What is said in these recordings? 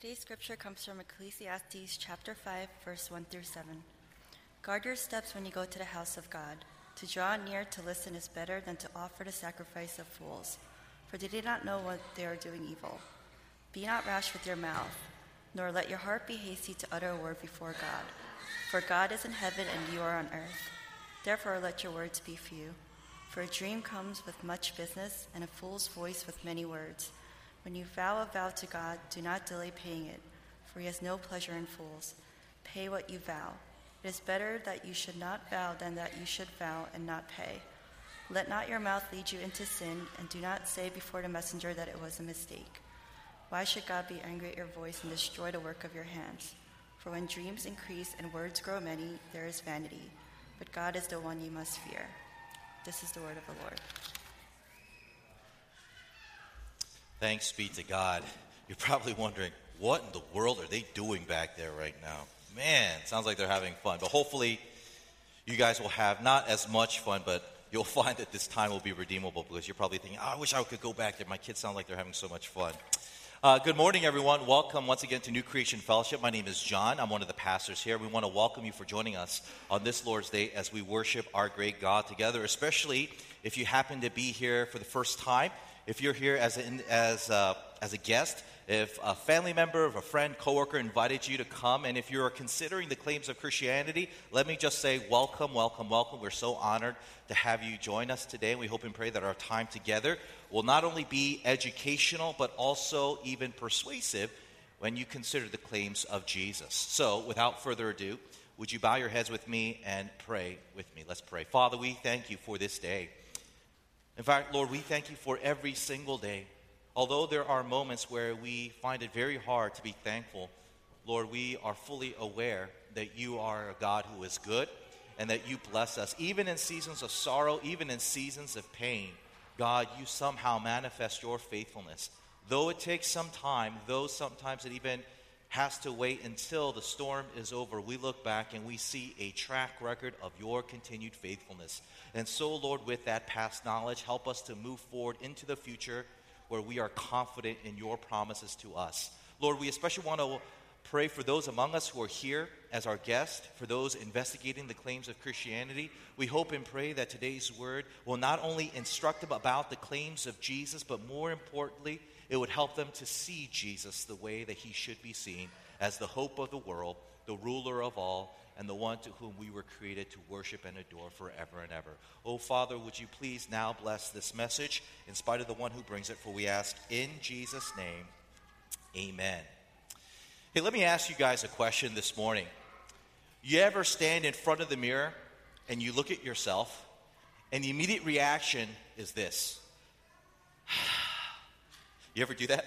Today's scripture comes from Ecclesiastes chapter 5, verse 1 through 7. Guard your steps when you go to the house of God. To draw near to listen is better than to offer the sacrifice of fools, for they do not know what they are doing evil. Be not rash with your mouth, nor let your heart be hasty to utter a word before God. For God is in heaven and you are on earth. Therefore let your words be few. For a dream comes with much business, and a fool's voice with many words. When you vow a vow to God, do not delay paying it, for he has no pleasure in fools. Pay what you vow. It is better that you should not vow than that you should vow and not pay. Let not your mouth lead you into sin, and do not say before the messenger that it was a mistake. Why should God be angry at your voice and destroy the work of your hands? For when dreams increase and words grow many, there is vanity. But God is the one you must fear. This is the word of the Lord. Thanks be to God. You're probably wondering, what in the world are they doing back there right now? Man, sounds like they're having fun. But hopefully, you guys will have not as much fun, but you'll find that this time will be redeemable because you're probably thinking, oh, I wish I could go back there. My kids sound like they're having so much fun. Uh, good morning, everyone. Welcome once again to New Creation Fellowship. My name is John. I'm one of the pastors here. We want to welcome you for joining us on this Lord's Day as we worship our great God together, especially if you happen to be here for the first time if you're here as a, as, as a guest, if a family member, of a friend, coworker invited you to come, and if you're considering the claims of Christianity, let me just say welcome, welcome, welcome. We're so honored to have you join us today, and we hope and pray that our time together will not only be educational, but also even persuasive when you consider the claims of Jesus. So, without further ado, would you bow your heads with me and pray with me? Let's pray. Father, we thank you for this day. In fact, Lord, we thank you for every single day. Although there are moments where we find it very hard to be thankful, Lord, we are fully aware that you are a God who is good and that you bless us. Even in seasons of sorrow, even in seasons of pain, God, you somehow manifest your faithfulness. Though it takes some time, though sometimes it even has to wait until the storm is over, we look back and we see a track record of your continued faithfulness. And so, Lord, with that past knowledge, help us to move forward into the future where we are confident in your promises to us. Lord, we especially want to pray for those among us who are here as our guest, for those investigating the claims of Christianity. We hope and pray that today's word will not only instruct them about the claims of Jesus, but more importantly, it would help them to see Jesus the way that he should be seen as the hope of the world, the ruler of all, and the one to whom we were created to worship and adore forever and ever. Oh, Father, would you please now bless this message in spite of the one who brings it, for we ask in Jesus' name, amen. Hey, let me ask you guys a question this morning. You ever stand in front of the mirror and you look at yourself, and the immediate reaction is this? You ever do that?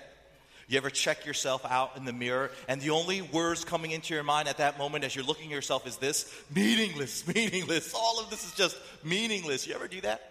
You ever check yourself out in the mirror and the only words coming into your mind at that moment as you're looking at yourself is this meaningless, meaningless. All of this is just meaningless. You ever do that?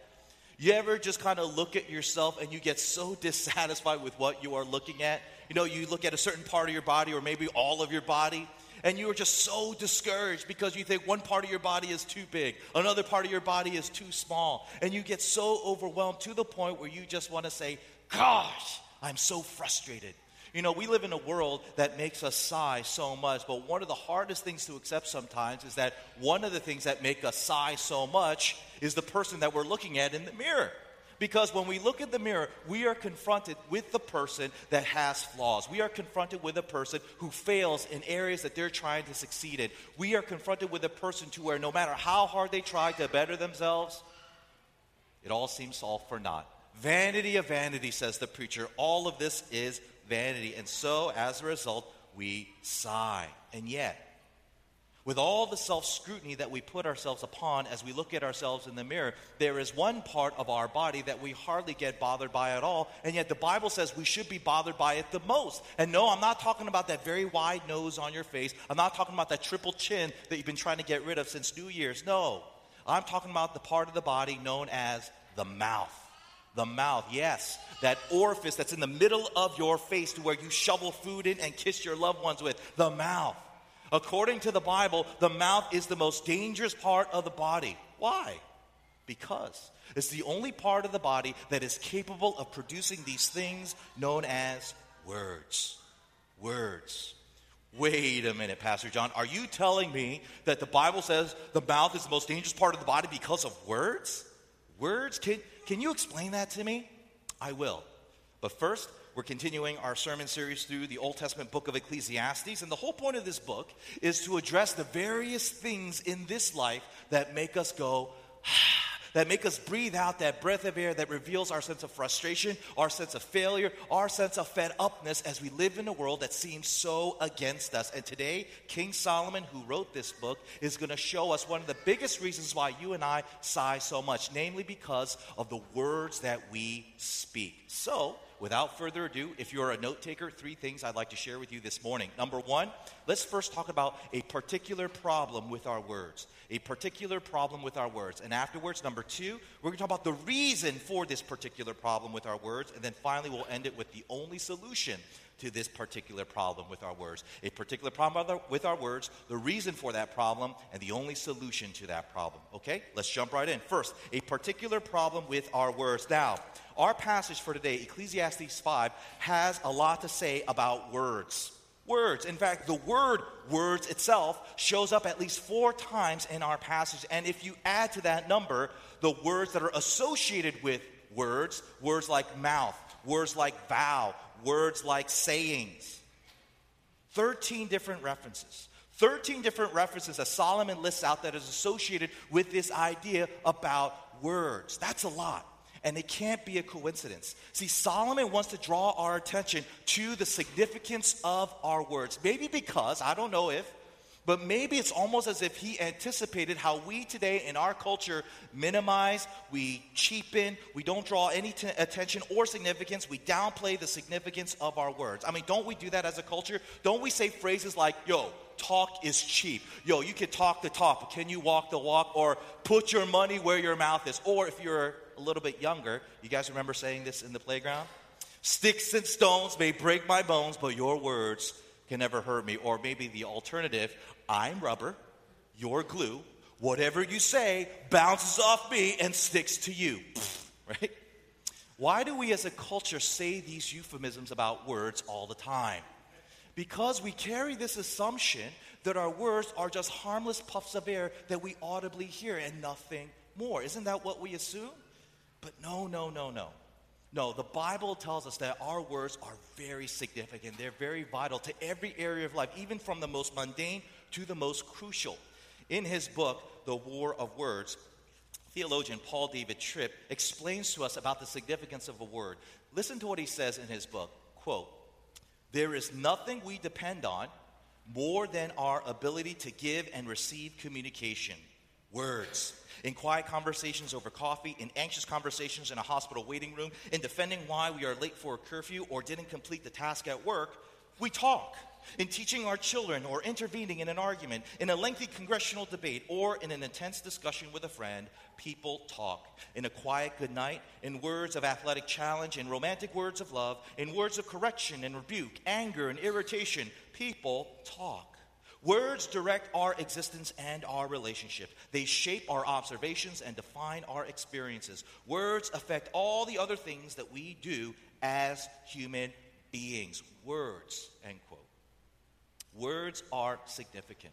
You ever just kind of look at yourself and you get so dissatisfied with what you are looking at? You know, you look at a certain part of your body or maybe all of your body and you are just so discouraged because you think one part of your body is too big, another part of your body is too small, and you get so overwhelmed to the point where you just want to say, Gosh, I'm so frustrated. You know, we live in a world that makes us sigh so much, but one of the hardest things to accept sometimes is that one of the things that make us sigh so much is the person that we're looking at in the mirror. Because when we look in the mirror, we are confronted with the person that has flaws. We are confronted with a person who fails in areas that they're trying to succeed in. We are confronted with a person to where no matter how hard they try to better themselves, it all seems all for naught. Vanity of vanity, says the preacher. All of this is vanity. And so, as a result, we sigh. And yet, with all the self scrutiny that we put ourselves upon as we look at ourselves in the mirror, there is one part of our body that we hardly get bothered by at all, and yet the Bible says we should be bothered by it the most. And no, I'm not talking about that very wide nose on your face. I'm not talking about that triple chin that you've been trying to get rid of since New Year's. No, I'm talking about the part of the body known as the mouth. The mouth, yes. That orifice that's in the middle of your face to where you shovel food in and kiss your loved ones with. The mouth. According to the Bible, the mouth is the most dangerous part of the body. Why? Because it's the only part of the body that is capable of producing these things known as words. Words. Wait a minute, Pastor John. Are you telling me that the Bible says the mouth is the most dangerous part of the body because of words? Words? Can, can you explain that to me? I will. But first, we're continuing our sermon series through the Old Testament book of Ecclesiastes. And the whole point of this book is to address the various things in this life that make us go, ah, that make us breathe out that breath of air that reveals our sense of frustration, our sense of failure, our sense of fed upness as we live in a world that seems so against us. And today, King Solomon, who wrote this book, is going to show us one of the biggest reasons why you and I sigh so much, namely because of the words that we speak. So, without further ado, if you're a note taker, three things I'd like to share with you this morning. Number one, let's first talk about a particular problem with our words. A particular problem with our words. And afterwards, number two, we're going to talk about the reason for this particular problem with our words. And then finally, we'll end it with the only solution to this particular problem with our words. A particular problem with our words, the reason for that problem, and the only solution to that problem. Okay? Let's jump right in. First, a particular problem with our words. Now, our passage for today, Ecclesiastes 5, has a lot to say about words. Words. In fact, the word words itself shows up at least four times in our passage. And if you add to that number the words that are associated with words, words like mouth, words like vow, words like sayings. 13 different references. 13 different references that Solomon lists out that is associated with this idea about words. That's a lot. And it can't be a coincidence. See, Solomon wants to draw our attention to the significance of our words. Maybe because, I don't know if, but maybe it's almost as if he anticipated how we today in our culture minimize, we cheapen, we don't draw any t- attention or significance, we downplay the significance of our words. I mean, don't we do that as a culture? Don't we say phrases like, yo, talk is cheap. Yo, you can talk the talk, but can you walk the walk? Or put your money where your mouth is. Or if you're a little bit younger, you guys remember saying this in the playground? Sticks and stones may break my bones, but your words can never hurt me. Or maybe the alternative I'm rubber, you're glue. Whatever you say bounces off me and sticks to you. Right? Why do we as a culture say these euphemisms about words all the time? Because we carry this assumption that our words are just harmless puffs of air that we audibly hear and nothing more. Isn't that what we assume? But no, no, no, no. No, the Bible tells us that our words are very significant. They're very vital to every area of life, even from the most mundane to the most crucial. In his book, The War of Words, theologian Paul David Tripp explains to us about the significance of a word. Listen to what he says in his book. Quote, there is nothing we depend on more than our ability to give and receive communication. Words. In quiet conversations over coffee, in anxious conversations in a hospital waiting room, in defending why we are late for a curfew or didn't complete the task at work, we talk. In teaching our children or intervening in an argument, in a lengthy congressional debate, or in an intense discussion with a friend, people talk. In a quiet goodnight, in words of athletic challenge, in romantic words of love, in words of correction and rebuke, anger and irritation, people talk. Words direct our existence and our relationship. They shape our observations and define our experiences. Words affect all the other things that we do as human beings. Words, end quote. Words are significant.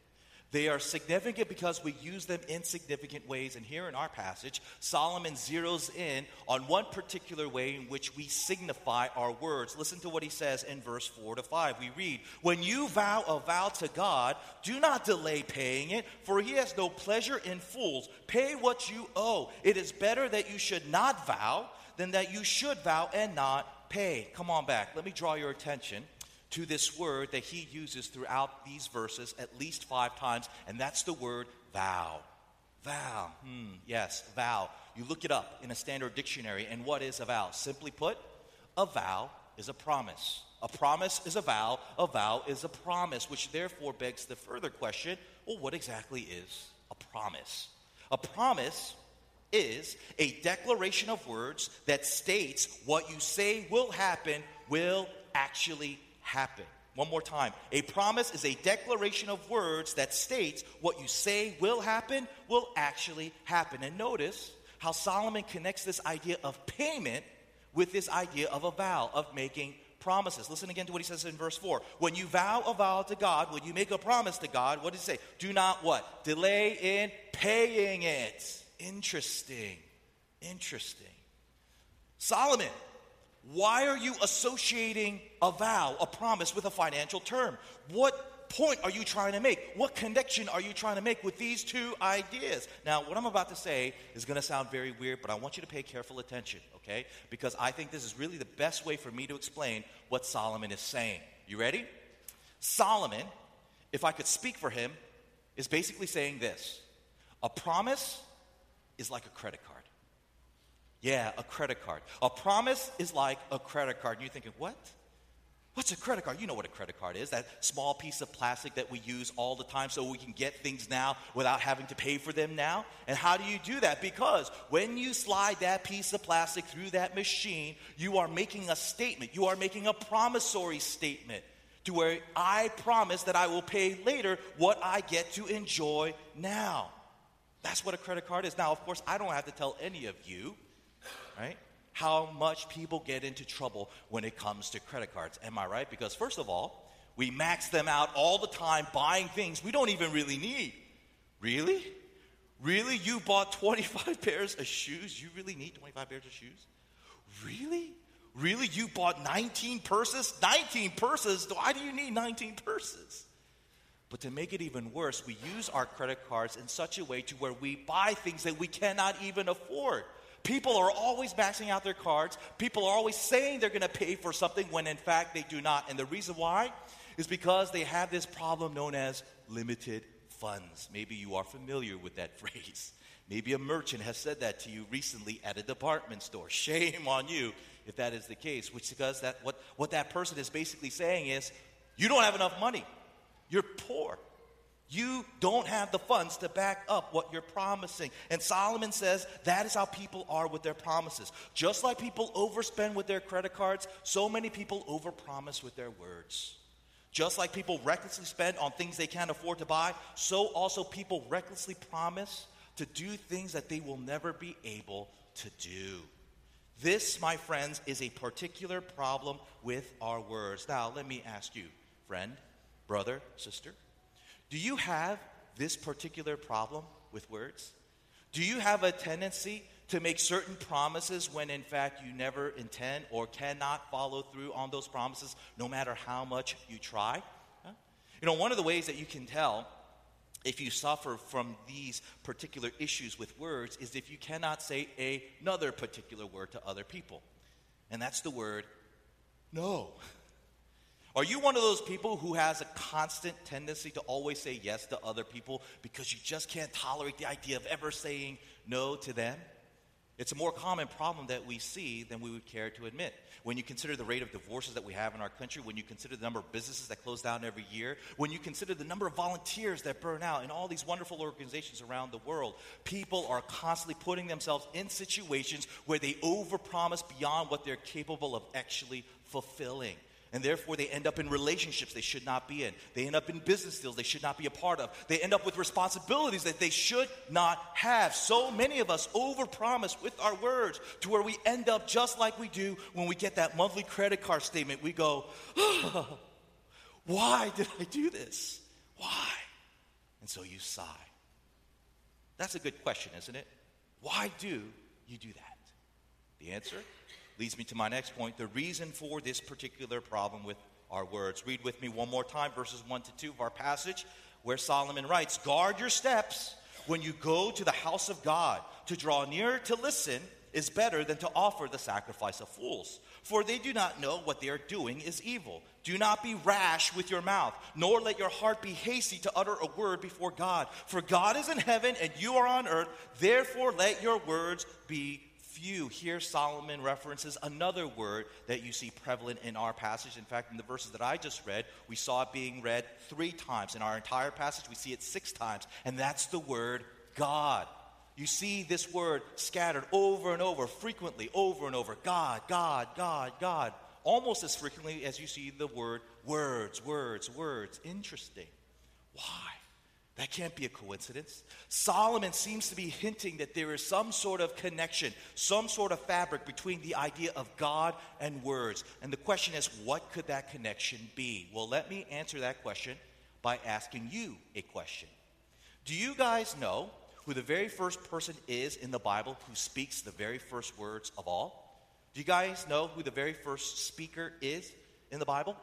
They are significant because we use them in significant ways. And here in our passage, Solomon zeroes in on one particular way in which we signify our words. Listen to what he says in verse 4 to 5. We read, When you vow a vow to God, do not delay paying it, for he has no pleasure in fools. Pay what you owe. It is better that you should not vow than that you should vow and not pay. Come on back. Let me draw your attention to this word that he uses throughout these verses at least five times, and that's the word vow. Vow. Hmm, yes, vow. You look it up in a standard dictionary, and what is a vow? Simply put, a vow is a promise. A promise is a vow, a vow is a promise, which therefore begs the further question well, what exactly is a promise? A promise is a declaration of words that states what you say will happen will actually happen. One more time. A promise is a declaration of words that states what you say will happen will actually happen. And notice how Solomon connects this idea of payment with this idea of a vow, of making promises. Listen again to what he says in verse 4. When you vow a vow to God, when you make a promise to God, what does he say? Do not what? Delay in paying it. Interesting. Interesting. Solomon, why are you associating a vow, a promise, with a financial term? What point are you trying to make? What connection are you trying to make with these two ideas? Now, what I'm about to say is going to sound very weird, but I want you to pay careful attention, okay? Because I think this is really the best way for me to explain what Solomon is saying. You ready? Solomon, if I could speak for him, is basically saying this a promise is like a credit card. Yeah, a credit card. A promise is like a credit card. And you're thinking, what? What's a credit card? You know what a credit card is that small piece of plastic that we use all the time so we can get things now without having to pay for them now. And how do you do that? Because when you slide that piece of plastic through that machine, you are making a statement. You are making a promissory statement to where I promise that I will pay later what I get to enjoy now. That's what a credit card is. Now, of course, I don't have to tell any of you right? How much people get into trouble when it comes to credit cards. Am I right? Because, first of all, we max them out all the time buying things we don't even really need. Really? Really? You bought 25 pairs of shoes? You really need 25 pairs of shoes? Really? Really? You bought 19 purses? 19 purses? Why do you need 19 purses? But to make it even worse, we use our credit cards in such a way to where we buy things that we cannot even afford. People are always maxing out their cards. People are always saying they're going to pay for something when in fact they do not. And the reason why is because they have this problem known as limited funds. Maybe you are familiar with that phrase. Maybe a merchant has said that to you recently at a department store. Shame on you if that is the case, which because that what, what that person is basically saying is you don't have enough money. You're poor. You don't have the funds to back up what you're promising. And Solomon says that is how people are with their promises. Just like people overspend with their credit cards, so many people overpromise with their words. Just like people recklessly spend on things they can't afford to buy, so also people recklessly promise to do things that they will never be able to do. This, my friends, is a particular problem with our words. Now, let me ask you, friend, brother, sister. Do you have this particular problem with words? Do you have a tendency to make certain promises when in fact you never intend or cannot follow through on those promises no matter how much you try? You know, one of the ways that you can tell if you suffer from these particular issues with words is if you cannot say another particular word to other people. And that's the word no. Are you one of those people who has a constant tendency to always say yes to other people because you just can't tolerate the idea of ever saying no to them? It's a more common problem that we see than we would care to admit. When you consider the rate of divorces that we have in our country, when you consider the number of businesses that close down every year, when you consider the number of volunteers that burn out in all these wonderful organizations around the world, people are constantly putting themselves in situations where they overpromise beyond what they're capable of actually fulfilling. And therefore, they end up in relationships they should not be in. They end up in business deals they should not be a part of. They end up with responsibilities that they should not have. So many of us overpromise with our words to where we end up just like we do when we get that monthly credit card statement. We go, oh, Why did I do this? Why? And so you sigh. That's a good question, isn't it? Why do you do that? The answer leads me to my next point the reason for this particular problem with our words. Read with me one more time, verses 1 to 2 of our passage, where Solomon writes Guard your steps when you go to the house of God. To draw near to listen is better than to offer the sacrifice of fools. For they do not know what they are doing is evil. Do not be rash with your mouth, nor let your heart be hasty to utter a word before God. For God is in heaven and you are on earth. Therefore, let your words be few. Here, Solomon references another word that you see prevalent in our passage. In fact, in the verses that I just read, we saw it being read three times. In our entire passage, we see it six times, and that's the word God. You see this word scattered over and over, frequently, over and over God, God, God, God. Almost as frequently as you see the word words, words, words. Interesting. Why? That can't be a coincidence. Solomon seems to be hinting that there is some sort of connection, some sort of fabric between the idea of God and words. And the question is, what could that connection be? Well, let me answer that question by asking you a question. Do you guys know who the very first person is in the Bible who speaks the very first words of all? Do you guys know who the very first speaker is in the Bible?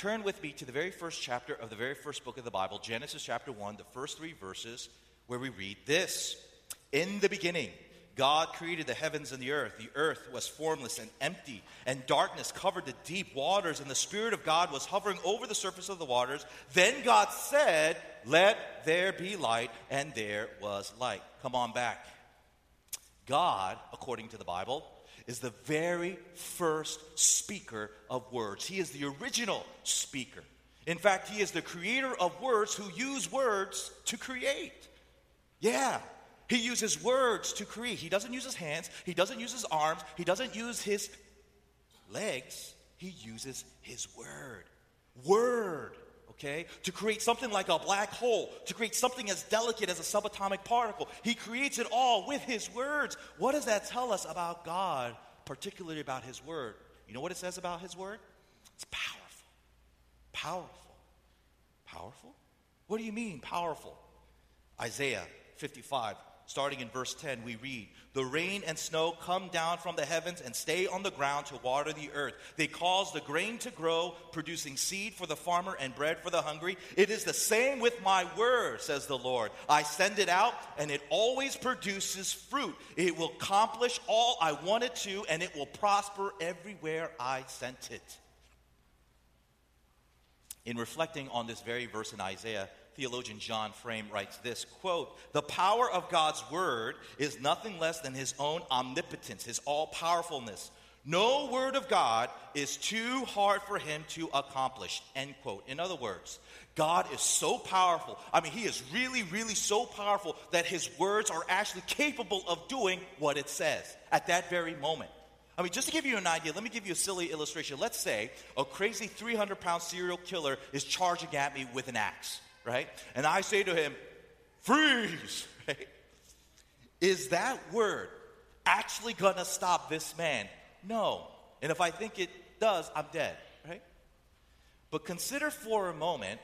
Turn with me to the very first chapter of the very first book of the Bible, Genesis chapter 1, the first three verses, where we read this In the beginning, God created the heavens and the earth. The earth was formless and empty, and darkness covered the deep waters, and the Spirit of God was hovering over the surface of the waters. Then God said, Let there be light, and there was light. Come on back. God, according to the Bible, is the very first speaker of words. He is the original speaker. In fact, he is the creator of words who use words to create. Yeah, he uses words to create. He doesn't use his hands, he doesn't use his arms, he doesn't use his legs. He uses his word. Word okay? To create something like a black hole, to create something as delicate as a subatomic particle. He creates it all with his words. What does that tell us about God, particularly about his word? You know what it says about his word? It's powerful. Powerful. Powerful? What do you mean, powerful? Isaiah 55, starting in verse 10, we read, The rain and snow come down from the heavens and stay on the ground to water the earth. They cause the grain to grow, producing seed for the farmer and bread for the hungry. It is the same with my word, says the Lord. I send it out, and it always produces fruit. It will accomplish all I want it to, and it will prosper everywhere I sent it. In reflecting on this very verse in Isaiah, theologian John Frame writes this quote, The power of God's word is nothing less than his own omnipotence, his all powerfulness. No word of God is too hard for him to accomplish. End quote. In other words, God is so powerful. I mean, he is really, really so powerful that his words are actually capable of doing what it says at that very moment. I mean, just to give you an idea, let me give you a silly illustration. Let's say a crazy 300 pound serial killer is charging at me with an axe right? And I say to him, freeze, right? Is that word actually gonna stop this man? No. And if I think it does, I'm dead, right? But consider for a moment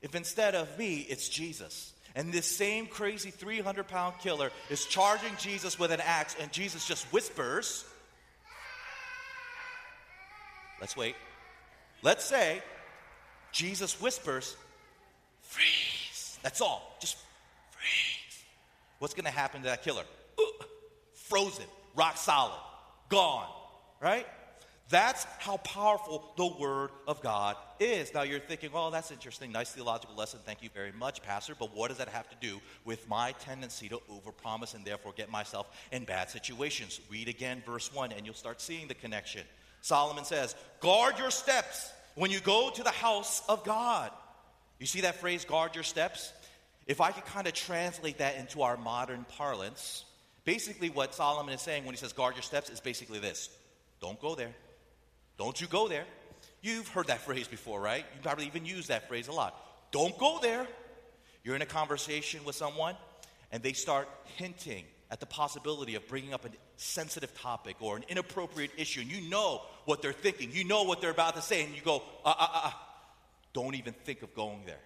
if instead of me, it's Jesus. And this same crazy 300 pound killer is charging Jesus with an axe, and Jesus just whispers, Let's wait. Let's say Jesus whispers. That's all. Just freeze. What's going to happen to that killer? Frozen, rock solid, gone, right? That's how powerful the Word of God is. Now you're thinking, well, that's interesting. Nice theological lesson. Thank you very much, Pastor. But what does that have to do with my tendency to overpromise and therefore get myself in bad situations? Read again verse 1 and you'll start seeing the connection. Solomon says, Guard your steps when you go to the house of God. You see that phrase, guard your steps? If I could kind of translate that into our modern parlance, basically what Solomon is saying when he says guard your steps is basically this don't go there. Don't you go there. You've heard that phrase before, right? You probably even use that phrase a lot. Don't go there. You're in a conversation with someone and they start hinting at the possibility of bringing up a sensitive topic or an inappropriate issue, and you know what they're thinking, you know what they're about to say, and you go, uh, uh, uh, don't even think of going there.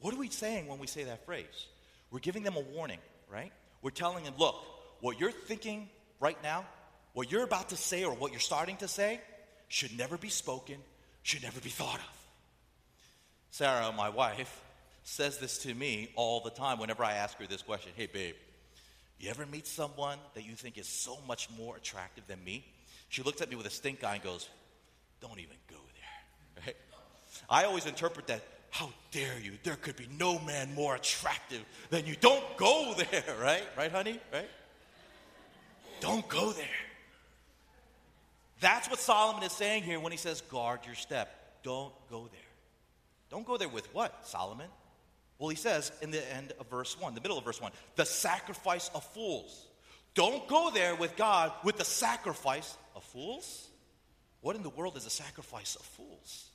What are we saying when we say that phrase? We're giving them a warning, right? We're telling them, look, what you're thinking right now, what you're about to say or what you're starting to say, should never be spoken, should never be thought of. Sarah, my wife, says this to me all the time whenever I ask her this question Hey, babe, you ever meet someone that you think is so much more attractive than me? She looks at me with a stink eye and goes, Don't even go? I always interpret that, how dare you? There could be no man more attractive than you. Don't go there, right? Right, honey? Right? Don't go there. That's what Solomon is saying here when he says, guard your step. Don't go there. Don't go there with what, Solomon? Well, he says in the end of verse 1, the middle of verse 1, the sacrifice of fools. Don't go there with God with the sacrifice of fools. What in the world is a sacrifice of fools?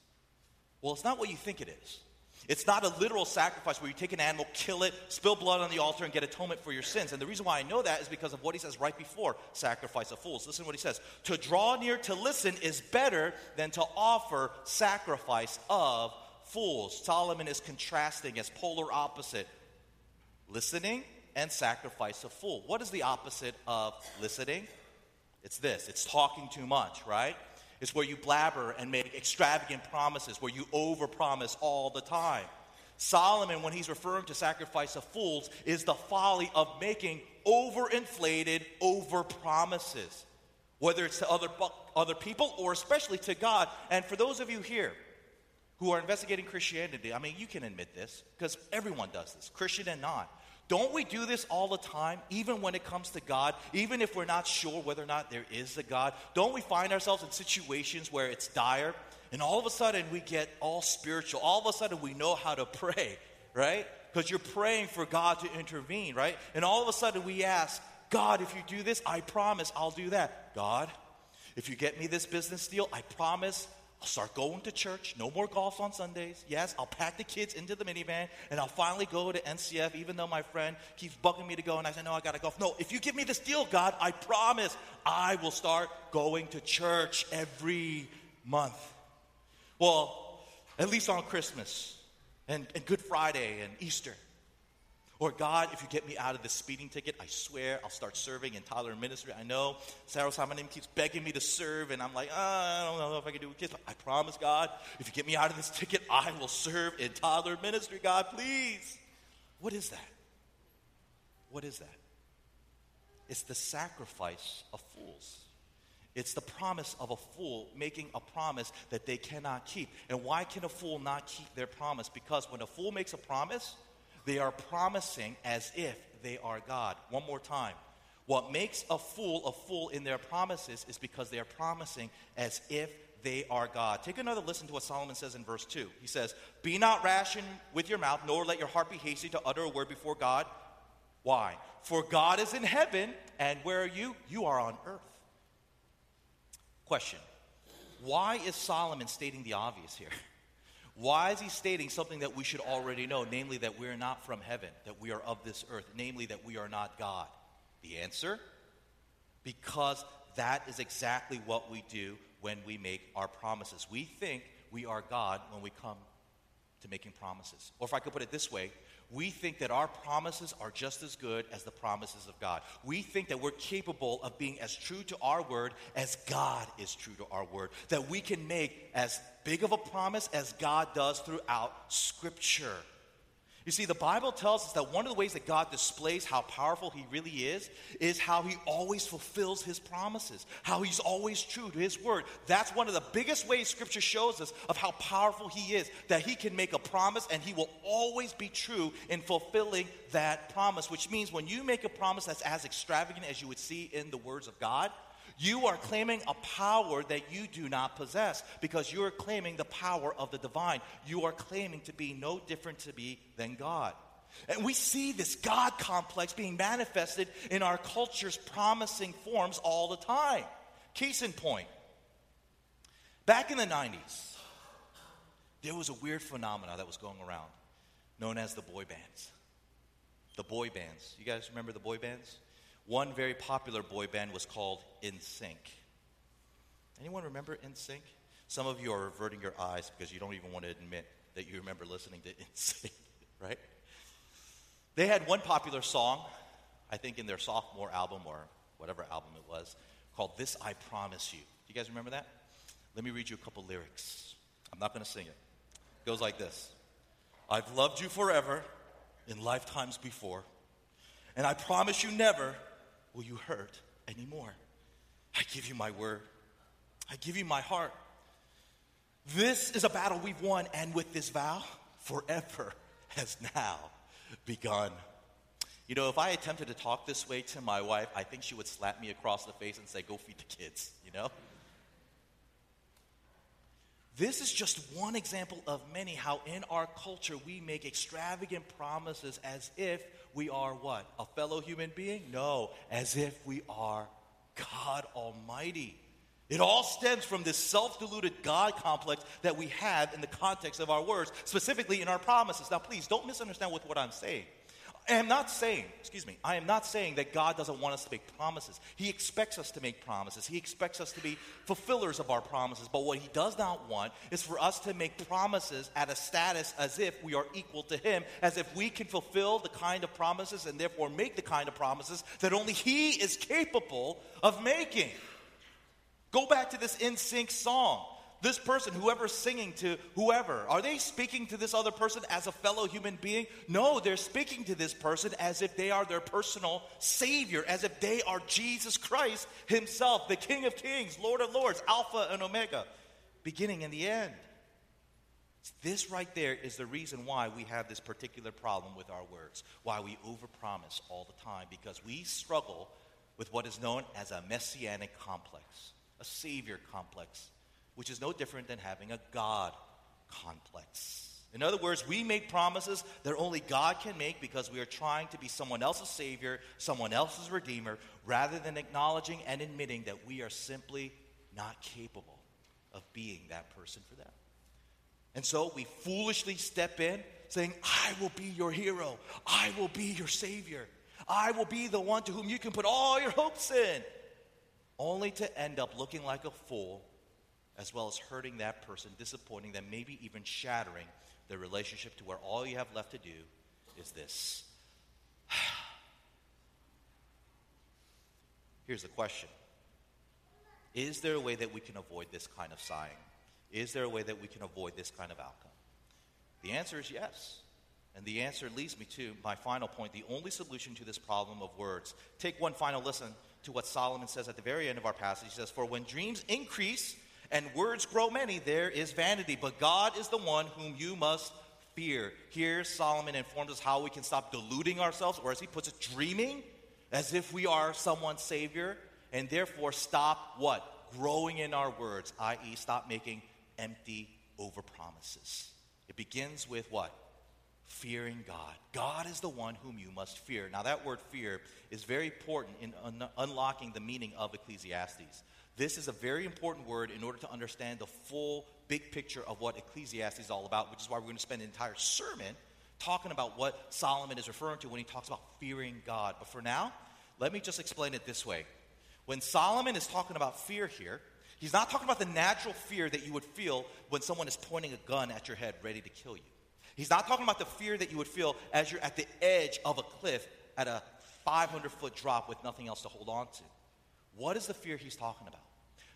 Well, it's not what you think it is. It's not a literal sacrifice where you take an animal, kill it, spill blood on the altar, and get atonement for your sins. And the reason why I know that is because of what he says right before sacrifice of fools. Listen to what he says To draw near to listen is better than to offer sacrifice of fools. Solomon is contrasting as polar opposite listening and sacrifice of fool. What is the opposite of listening? It's this it's talking too much, right? It's where you blabber and make extravagant promises, where you overpromise all the time. Solomon, when he's referring to sacrifice of fools, is the folly of making overinflated over promises, whether it's to other, other people or especially to God. And for those of you here who are investigating Christianity, I mean, you can admit this because everyone does this, Christian and not. Don't we do this all the time, even when it comes to God, even if we're not sure whether or not there is a God? Don't we find ourselves in situations where it's dire and all of a sudden we get all spiritual? All of a sudden we know how to pray, right? Because you're praying for God to intervene, right? And all of a sudden we ask, God, if you do this, I promise I'll do that. God, if you get me this business deal, I promise I'll start going to church. No more golf on Sundays. Yes, I'll pack the kids into the minivan and I'll finally go to NCF, even though my friend keeps bugging me to go. And I say, No, I got to golf. No, if you give me this deal, God, I promise I will start going to church every month. Well, at least on Christmas and, and Good Friday and Easter. Or, God, if you get me out of this speeding ticket, I swear I'll start serving in toddler ministry. I know Sarah Samanim keeps begging me to serve, and I'm like, oh, I don't know if I can do it kids, but I promise, God, if you get me out of this ticket, I will serve in toddler ministry, God, please. What is that? What is that? It's the sacrifice of fools. It's the promise of a fool making a promise that they cannot keep. And why can a fool not keep their promise? Because when a fool makes a promise, they are promising as if they are God. One more time. What makes a fool a fool in their promises is because they are promising as if they are God. Take another listen to what Solomon says in verse 2. He says, Be not rash with your mouth, nor let your heart be hasty to utter a word before God. Why? For God is in heaven, and where are you? You are on earth. Question Why is Solomon stating the obvious here? Why is he stating something that we should already know, namely that we are not from heaven, that we are of this earth, namely that we are not God? The answer? Because that is exactly what we do when we make our promises. We think we are God when we come to making promises. Or if I could put it this way, we think that our promises are just as good as the promises of God. We think that we're capable of being as true to our word as God is true to our word. That we can make as big of a promise as God does throughout Scripture. You see, the Bible tells us that one of the ways that God displays how powerful He really is is how He always fulfills His promises, how He's always true to His word. That's one of the biggest ways Scripture shows us of how powerful He is, that He can make a promise and He will always be true in fulfilling that promise, which means when you make a promise that's as extravagant as you would see in the words of God, you are claiming a power that you do not possess because you are claiming the power of the divine. You are claiming to be no different to be than God. And we see this God complex being manifested in our culture's promising forms all the time. Case in point, back in the 90s, there was a weird phenomenon that was going around known as the boy bands. The boy bands. You guys remember the boy bands? One very popular boy band was called NSYNC. Anyone remember NSYNC? Some of you are averting your eyes because you don't even want to admit that you remember listening to NSYNC, right? They had one popular song, I think in their sophomore album or whatever album it was, called This I Promise You. Do you guys remember that? Let me read you a couple lyrics. I'm not going to sing it. It goes like this I've loved you forever in lifetimes before, and I promise you never will you hurt anymore. I give you my word. I give you my heart. This is a battle we've won, and with this vow, forever has now begun. You know, if I attempted to talk this way to my wife, I think she would slap me across the face and say, Go feed the kids, you know? This is just one example of many how in our culture we make extravagant promises as if we are what? A fellow human being? No, as if we are God Almighty. It all stems from this self deluded God complex that we have in the context of our words, specifically in our promises. Now, please don't misunderstand with what I'm saying. I am not saying, excuse me, I am not saying that God doesn't want us to make promises. He expects us to make promises. He expects us to be fulfillers of our promises. But what He does not want is for us to make promises at a status as if we are equal to Him, as if we can fulfill the kind of promises and therefore make the kind of promises that only He is capable of making. Go back to this NSYNC song. This person, whoever's singing to whoever, are they speaking to this other person as a fellow human being? No, they're speaking to this person as if they are their personal Savior, as if they are Jesus Christ Himself, the King of Kings, Lord of Lords, Alpha and Omega, beginning and the end. This right there is the reason why we have this particular problem with our words, why we overpromise all the time, because we struggle with what is known as a messianic complex a savior complex, which is no different than having a God complex. In other words, we make promises that only God can make because we are trying to be someone else's Savior, someone else's Redeemer, rather than acknowledging and admitting that we are simply not capable of being that person for them. And so we foolishly step in saying, I will be your hero, I will be your Savior, I will be the one to whom you can put all your hopes in only to end up looking like a fool, as well as hurting that person, disappointing them, maybe even shattering the relationship to where all you have left to do is this. Here's the question Is there a way that we can avoid this kind of sighing? Is there a way that we can avoid this kind of outcome? The answer is yes. And the answer leads me to my final point the only solution to this problem of words. Take one final listen to what Solomon says at the very end of our passage. He says, For when dreams increase and words grow many, there is vanity. But God is the one whom you must fear. Here, Solomon informs us how we can stop deluding ourselves, or as he puts it, dreaming as if we are someone's Savior, and therefore stop what? Growing in our words, i.e., stop making empty overpromises. It begins with what? fearing God. God is the one whom you must fear. Now, that word fear is very important in un- unlocking the meaning of Ecclesiastes. This is a very important word in order to understand the full big picture of what Ecclesiastes is all about, which is why we're going to spend an entire sermon talking about what Solomon is referring to when he talks about fearing God. But for now, let me just explain it this way. When Solomon is talking about fear here, he's not talking about the natural fear that you would feel when someone is pointing a gun at your head ready to kill you. He's not talking about the fear that you would feel as you're at the edge of a cliff at a 500 foot drop with nothing else to hold on to. What is the fear he's talking about?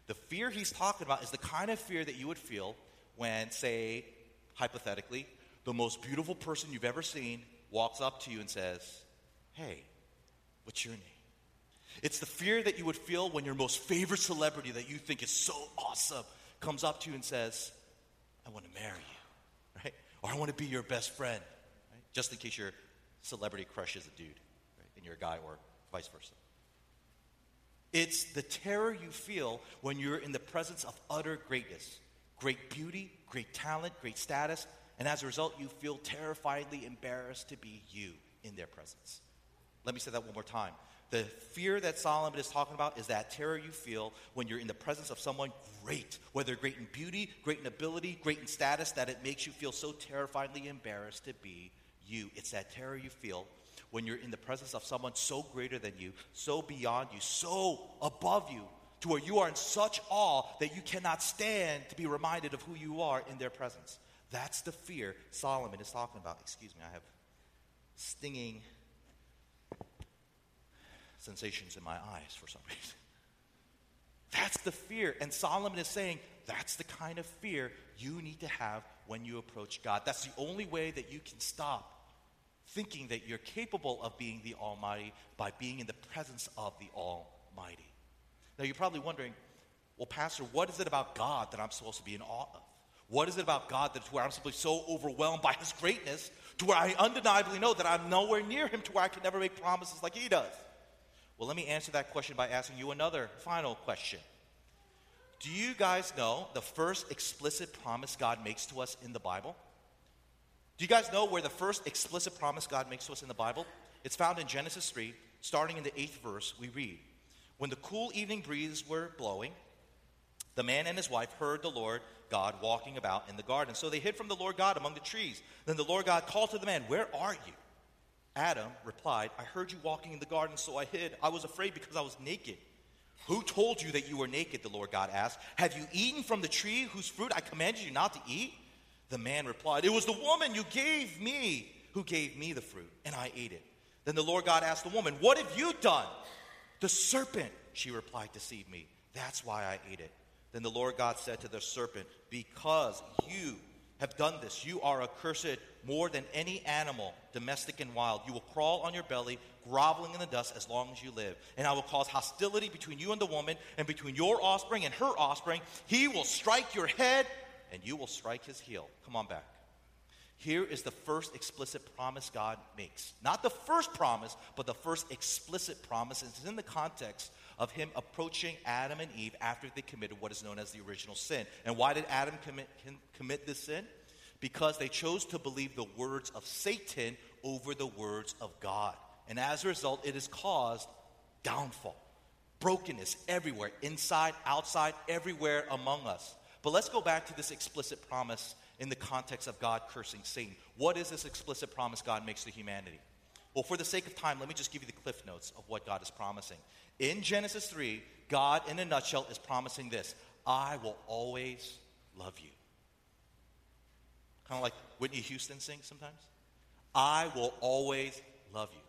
The fear he's talking about is the kind of fear that you would feel when, say, hypothetically, the most beautiful person you've ever seen walks up to you and says, Hey, what's your name? It's the fear that you would feel when your most favorite celebrity that you think is so awesome comes up to you and says, I want to marry you right? or I want to be your best friend, right? just in case your celebrity crushes a dude right? and you're a guy, or vice versa. It's the terror you feel when you're in the presence of utter greatness, great beauty, great talent, great status, and as a result, you feel terrifyingly embarrassed to be you in their presence. Let me say that one more time. The fear that Solomon is talking about is that terror you feel when you're in the presence of someone great, whether great in beauty, great in ability, great in status, that it makes you feel so terrifyingly embarrassed to be you. It's that terror you feel when you're in the presence of someone so greater than you, so beyond you, so above you, to where you are in such awe that you cannot stand to be reminded of who you are in their presence. That's the fear Solomon is talking about. Excuse me, I have stinging sensations in my eyes for some reason. That's the fear. And Solomon is saying that's the kind of fear you need to have when you approach God. That's the only way that you can stop thinking that you're capable of being the Almighty by being in the presence of the Almighty. Now, you're probably wondering, well, Pastor, what is it about God that I'm supposed to be in awe of? What is it about God that's where I'm simply so overwhelmed by His greatness to where I undeniably know that I'm nowhere near Him to where I can never make promises like He does? Well, let me answer that question by asking you another final question. Do you guys know the first explicit promise God makes to us in the Bible? Do you guys know where the first explicit promise God makes to us in the Bible? It's found in Genesis 3, starting in the eighth verse. We read, When the cool evening breezes were blowing, The man and his wife heard the Lord God walking about in the garden. So they hid from the Lord God among the trees. Then the Lord God called to the man, Where are you? Adam replied, I heard you walking in the garden, so I hid. I was afraid because I was naked. Who told you that you were naked? The Lord God asked. Have you eaten from the tree whose fruit I commanded you not to eat? The man replied, It was the woman you gave me who gave me the fruit, and I ate it. Then the Lord God asked the woman, What have you done? The serpent, she replied, deceived me. That's why I ate it. Then the Lord God said to the serpent, Because you have done this, you are accursed more than any animal, domestic and wild. You will crawl on your belly, groveling in the dust as long as you live. And I will cause hostility between you and the woman, and between your offspring and her offspring. He will strike your head, and you will strike his heel. Come on back. Here is the first explicit promise God makes. Not the first promise, but the first explicit promise. It's in the context of him approaching Adam and Eve after they committed what is known as the original sin. And why did Adam commit, commit this sin? Because they chose to believe the words of Satan over the words of God. And as a result, it has caused downfall, brokenness everywhere, inside, outside, everywhere among us. But let's go back to this explicit promise in the context of God cursing Satan. What is this explicit promise God makes to humanity? Well, for the sake of time, let me just give you the cliff notes of what God is promising. In Genesis 3, God, in a nutshell, is promising this I will always love you. Kind of like Whitney Houston sings sometimes. I will always love you.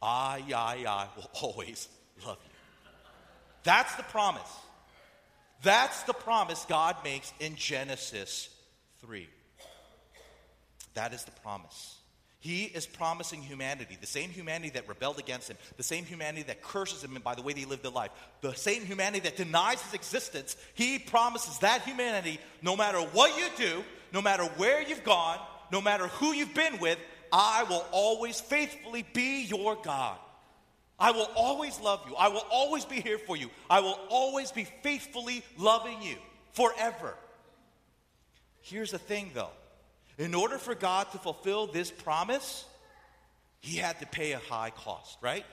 I, I, I will always love you. That's the promise. That's the promise God makes in Genesis 3. That is the promise. He is promising humanity, the same humanity that rebelled against him, the same humanity that curses him by the way they live their life, the same humanity that denies his existence. He promises that humanity, no matter what you do, no matter where you've gone, no matter who you've been with, I will always faithfully be your God. I will always love you. I will always be here for you. I will always be faithfully loving you forever. Here's the thing, though. In order for God to fulfill this promise, he had to pay a high cost, right?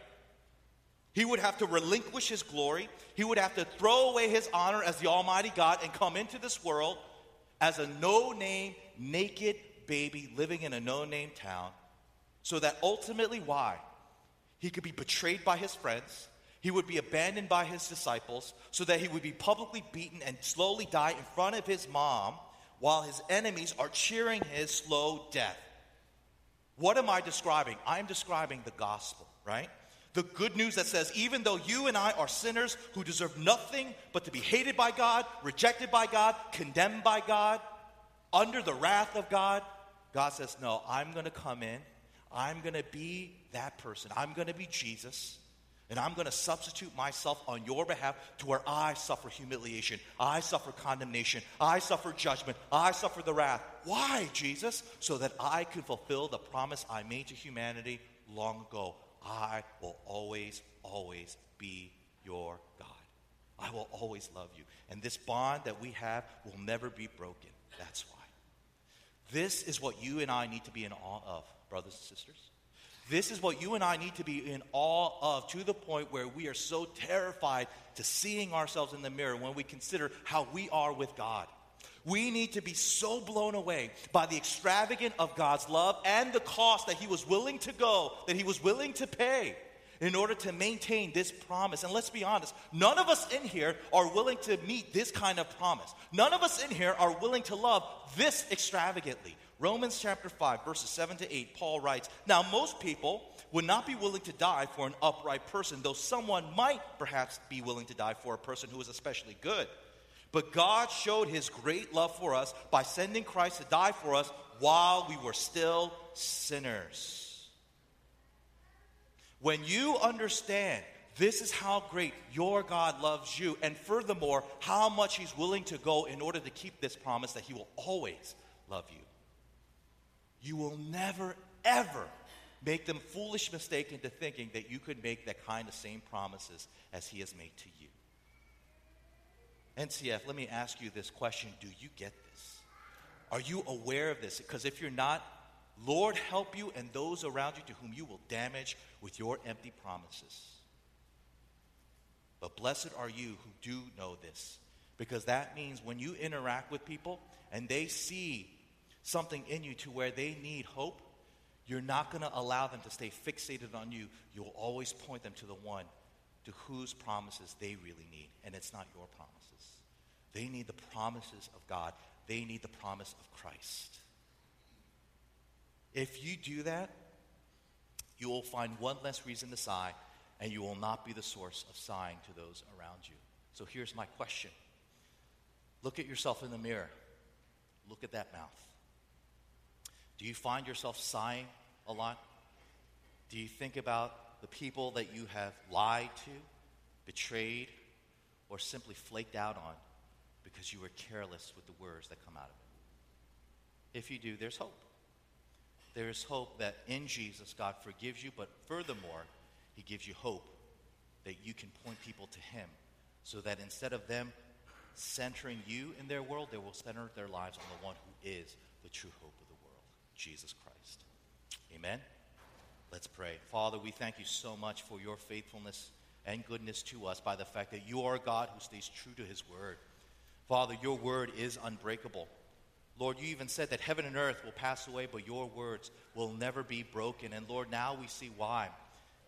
He would have to relinquish his glory. He would have to throw away his honor as the Almighty God and come into this world as a no name, naked baby living in a no name town. So that ultimately, why? He could be betrayed by his friends. He would be abandoned by his disciples so that he would be publicly beaten and slowly die in front of his mom while his enemies are cheering his slow death. What am I describing? I'm describing the gospel, right? The good news that says, even though you and I are sinners who deserve nothing but to be hated by God, rejected by God, condemned by God, under the wrath of God, God says, No, I'm going to come in. I'm going to be that person. I'm going to be Jesus. And I'm going to substitute myself on your behalf to where I suffer humiliation. I suffer condemnation. I suffer judgment. I suffer the wrath. Why, Jesus? So that I can fulfill the promise I made to humanity long ago. I will always, always be your God. I will always love you. And this bond that we have will never be broken. That's why. This is what you and I need to be in awe of, brothers and sisters. This is what you and I need to be in awe of to the point where we are so terrified to seeing ourselves in the mirror when we consider how we are with God. We need to be so blown away by the extravagant of God's love and the cost that He was willing to go, that He was willing to pay in order to maintain this promise. And let's be honest, none of us in here are willing to meet this kind of promise. None of us in here are willing to love this extravagantly. Romans chapter 5, verses 7 to 8, Paul writes Now, most people would not be willing to die for an upright person, though someone might perhaps be willing to die for a person who is especially good. But God showed his great love for us by sending Christ to die for us while we were still sinners. When you understand this is how great your God loves you, and furthermore, how much He's willing to go in order to keep this promise that He will always love you you will never, ever make the foolish mistake into thinking that you could make that kind of same promises as he has made to you. NCF, let me ask you this question Do you get this? Are you aware of this? Because if you're not, Lord help you and those around you to whom you will damage with your empty promises. But blessed are you who do know this, Because that means when you interact with people and they see something in you to where they need hope, you're not going to allow them to stay fixated on you. You'll always point them to the one to whose promises they really need. And it's not your promises. They need the promises of God, they need the promise of Christ. If you do that, you will find one less reason to sigh, and you will not be the source of sighing to those around you. So here's my question Look at yourself in the mirror, look at that mouth. Do you find yourself sighing a lot? Do you think about the people that you have lied to, betrayed, or simply flaked out on because you were careless with the words that come out of it? If you do, there's hope. There is hope that in Jesus, God forgives you, but furthermore, He gives you hope that you can point people to Him so that instead of them centering you in their world, they will center their lives on the one who is the true hope Jesus Christ. Amen. Let's pray. Father, we thank you so much for your faithfulness and goodness to us by the fact that you are God who stays true to his word. Father, your word is unbreakable. Lord, you even said that heaven and earth will pass away, but your words will never be broken. And Lord, now we see why.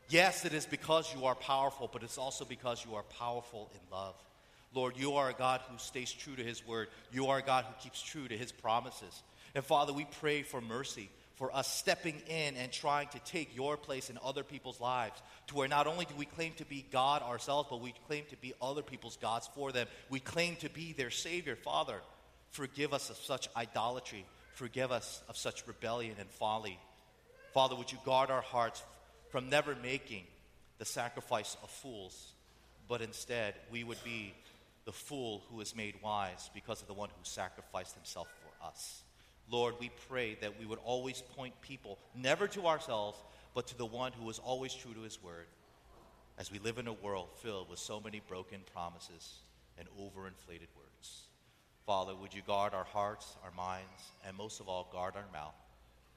Yes, it is because you are powerful, but it's also because you are powerful in love. Lord, you are a God who stays true to his word. You are a God who keeps true to his promises. And Father, we pray for mercy for us stepping in and trying to take your place in other people's lives to where not only do we claim to be God ourselves, but we claim to be other people's gods for them. We claim to be their Savior. Father, forgive us of such idolatry. Forgive us of such rebellion and folly. Father, would you guard our hearts from never making the sacrifice of fools, but instead we would be the fool who is made wise because of the one who sacrificed himself for us. Lord, we pray that we would always point people never to ourselves, but to the one who is always true to his word as we live in a world filled with so many broken promises and overinflated words. Father, would you guard our hearts, our minds, and most of all, guard our mouth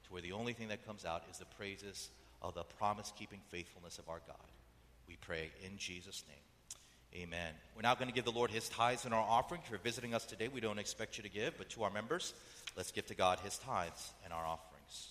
to where the only thing that comes out is the praises of the promise keeping faithfulness of our God. We pray in Jesus' name. Amen. We're now going to give the Lord his tithes and our offering. If you're visiting us today, we don't expect you to give, but to our members, let's give to God his tithes and our offerings.